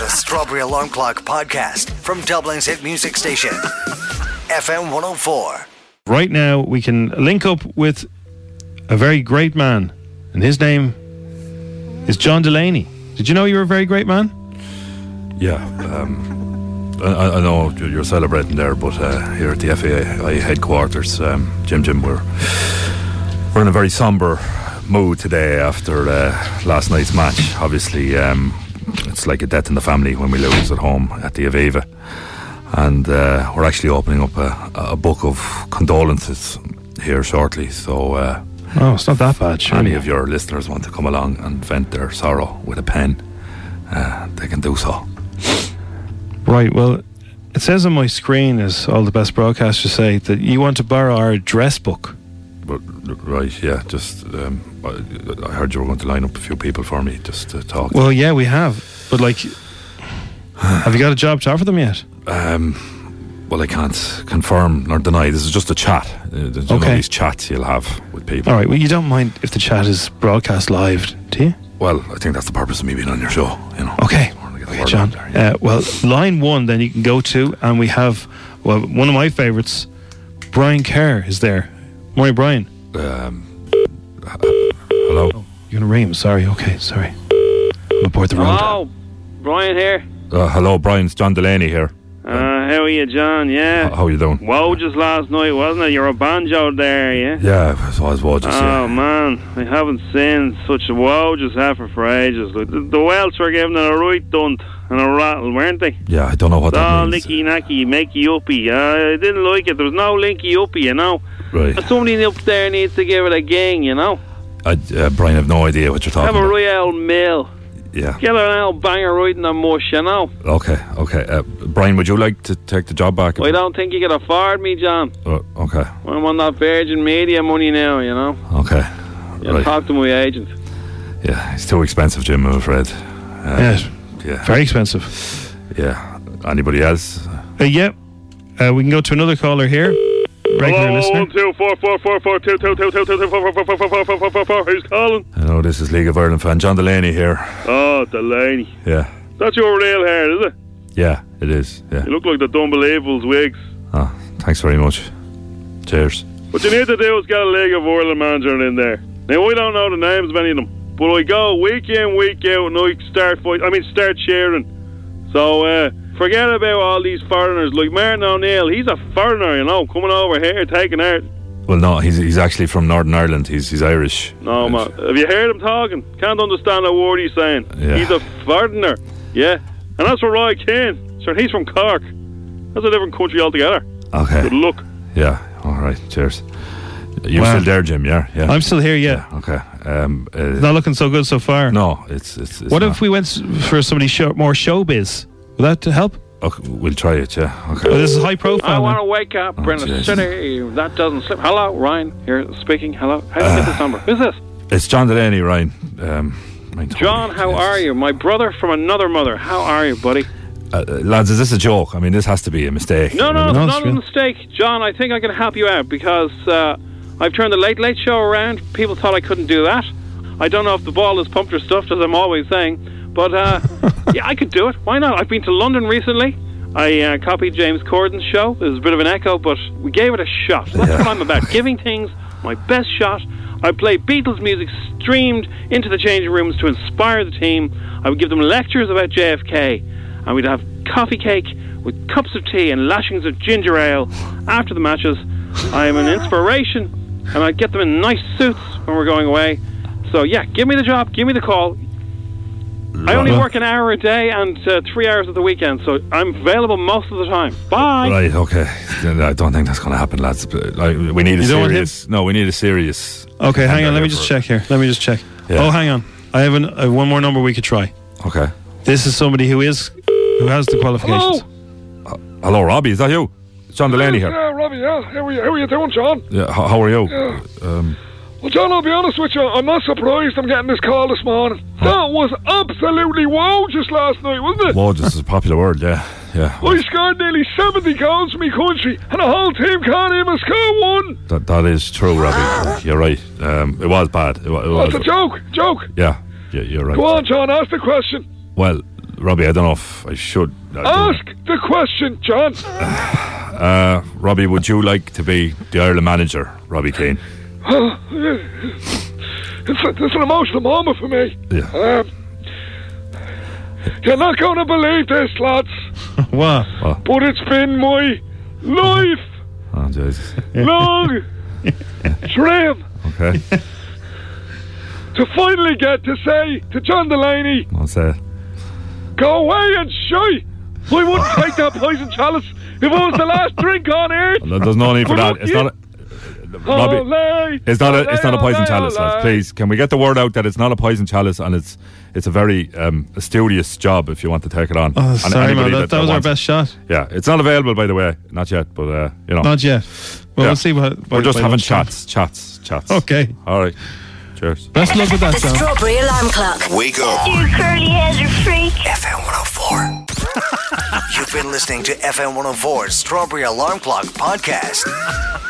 The Strawberry Alarm Clock Podcast from Dublin's hit music station, FM 104. Right now, we can link up with a very great man, and his name is John Delaney. Did you know you were a very great man? Yeah, um, I, I, know you're celebrating there, but uh, here at the FAI headquarters, um, Jim Jim, we're, we're in a very somber mood today after uh, last night's match. Obviously, um, it's like a death in the family when we lose at home at the Aviva. And uh, we're actually opening up a, a, book of condolences here shortly. So, uh, oh, it's not that bad. Surely. Any of your listeners want to come along and vent their sorrow with a pen, uh, they can do so. Right. Well, it says on my screen, as all the best broadcasters say, that you want to borrow our address book. But, right, yeah. Just um, I heard you were going to line up a few people for me just to talk. Well, yeah, we have. But like, have you got a job to offer them yet? Um, well, I can't confirm nor deny. This is just a chat. Uh, okay. These chats you'll have with people. All right. Well, you don't mind if the chat is broadcast live, do you? Well, I think that's the purpose of me being on your show. You know. Okay. Okay, John. There, yeah. uh, well, line one, then you can go to, and we have well one of my favourites. Brian Kerr is there. Morning, Brian. Um, hello. Oh, you're gonna ring him. Sorry. Okay. Sorry. I'm aboard the road. Hello, Brian here. Uh, hello, Brian. It's John Delaney here. Uh, how are you, John? Yeah. How are you doing? Wow, just last night, wasn't it? You're a banjo there, yeah? Yeah, it was wow, just, Oh, yeah. man. I haven't seen such a wow just happened for ages. Like, the, the Welsh were giving it a right dunt and a rattle, weren't they? Yeah, I don't know what it's that all means. nicky nacky, makey uppy. Uh, I didn't like it. There was no linky uppy, you know? Right. Somebody up there needs to give it a gang, you know? I, uh, Brian, I have no idea what you're talking about. Have a about. Royale Mill. Yeah. Get an old banger right in the mush, you know? Okay, okay. Uh, Brian, would you like to take the job back? I don't think you can afford me, John. Uh, okay. I'm on that Virgin Media money now, you know? Okay. You right. talk to my agent. Yeah, it's too expensive, Jim, I'm afraid. Uh, yes. Yeah. Very expensive. Yeah. Anybody else? Uh, yeah. Uh, we can go to another caller here regular listener. Who's calling? Hello, this is League of Ireland fan John Delaney here. Oh, Delaney. Yeah. That's your real hair, is it? Yeah, it is. Yeah. You look like the Dumbelievables wigs. Oh, thanks very much. Cheers. What you need to do is get a League of Ireland manager in there. Now, we don't know the names of any of them, but we go week in, week out, and we start fight. I mean, start sharing. So, uh, forget about all these foreigners like Martin O'Neill. He's a foreigner, you know, coming over here taking art. Well, no, he's he's actually from Northern Ireland. He's he's Irish. No, man. Have you heard him talking? Can't understand a word he's saying. Yeah. He's a foreigner. Yeah. And that's for Roy Keane. Sure, he's from Cork. That's a different country altogether. Okay. Good luck. Yeah. All right. Cheers. You're Wow. still there, Jim? Yeah. Yeah. I'm still here, yeah. Okay. Um, uh, Not looking so good so far. no, it's it's. it's what not. if we went for somebody show, more showbiz? Would that help? Okay, we'll try it. Yeah. Okay. Oh, this is high profile. I want to wake up, Oh, Brendan jeez. City. That doesn't slip. Hello, Ryan. Here speaking. Hello. How do you get this number? Who's this? It's John Delaney, Ryan. Um, John, how Yes. are you? My brother from another mother. How are you, buddy? Uh, uh, lads? Is this a joke? I mean, this has to be a mistake. No, no, I it's mean, No, it's not a mistake. John, I think I can help you out because uh, I've turned the Late Late Show around. People thought I couldn't do that. I don't know if the ball is pumped or stuffed, as I'm always saying. But uh, yeah, I could do it. Why not? I've been to London recently. I uh, copied James Corden's show. It was a bit of an echo, but we gave it a shot. That's Yeah. what I'm about. Giving things my best shot. I play Beatles music streamed into the changing rooms to inspire the team. I would give them lectures about JFK, and we'd have coffee cake with cups of tea and lashings of ginger ale after the matches. I am an inspiration, and I'd get them in nice suits when we're going away. So yeah, give me the job, give me the call. I only work an hour a day and uh, three hours at the weekend, so I'm available most of the time. Bye. Right, okay. I don't think that's going to happen, lads. But, Like, we need a You don't want serious. No, we need a serious. Okay, hang on. Let me just check here. Let me just check. Yeah. Oh, hang on. I have, an, I have one more number we could try. Okay. This is somebody who is who has the qualifications. Hello, Robbie. Is that you? John Delaney here. Yeah, Robbie, yeah. How are you, how are you doing, John? Yeah. How, how are you? Um, Well, John, I'll be honest with you. I'm not surprised I'm getting this call this morning. That was absolutely wow just last night, wasn't it? Whoa, is a popular word. Yeah, yeah. I scored nearly 70 goals for me country, and the whole team can't even score one. That, that is true, Robbie. You're right. Um, it was bad. It, it was. That's a joke, joke. Yeah, yeah, you're right. Go on, John, ask the question. Well, Robbie, I don't know if I should. I Ask the question, John. Uh, Robbie, would you like to be the Ireland manager, Robbie Keane? It's, a, it's an emotional moment for me. Yeah. Um, you're not going to believe this, lads, Wow. but it's been my life Oh, Jesus. long dream Okay. to finally get to say to John Delaney, say it. go away and shy. I wouldn't take that poison chalice if it was the last drink on earth. There- There's no need for that. It's not. A, Robbie, Olé, it's not a. It's not a poison olé, chalice, lads. Please, can we get the word out that it's not a poison chalice and it's it's a very um, studious job if you want to take it on. Oh, And sorry, man. anybody That, that was our wants it. best shot. Yeah, it's not available by the way, not yet, but uh, you know, Not yet. Well, Yeah. we'll see what. we're just having lunchtime. chats, chats, chats. Okay. All right. Cheers. Best of luck with that, The John. Strawberry Alarm Clock. Wake up. You curly headed freak. FM 104. You've been listening to FM 104's Strawberry Alarm Clock podcast.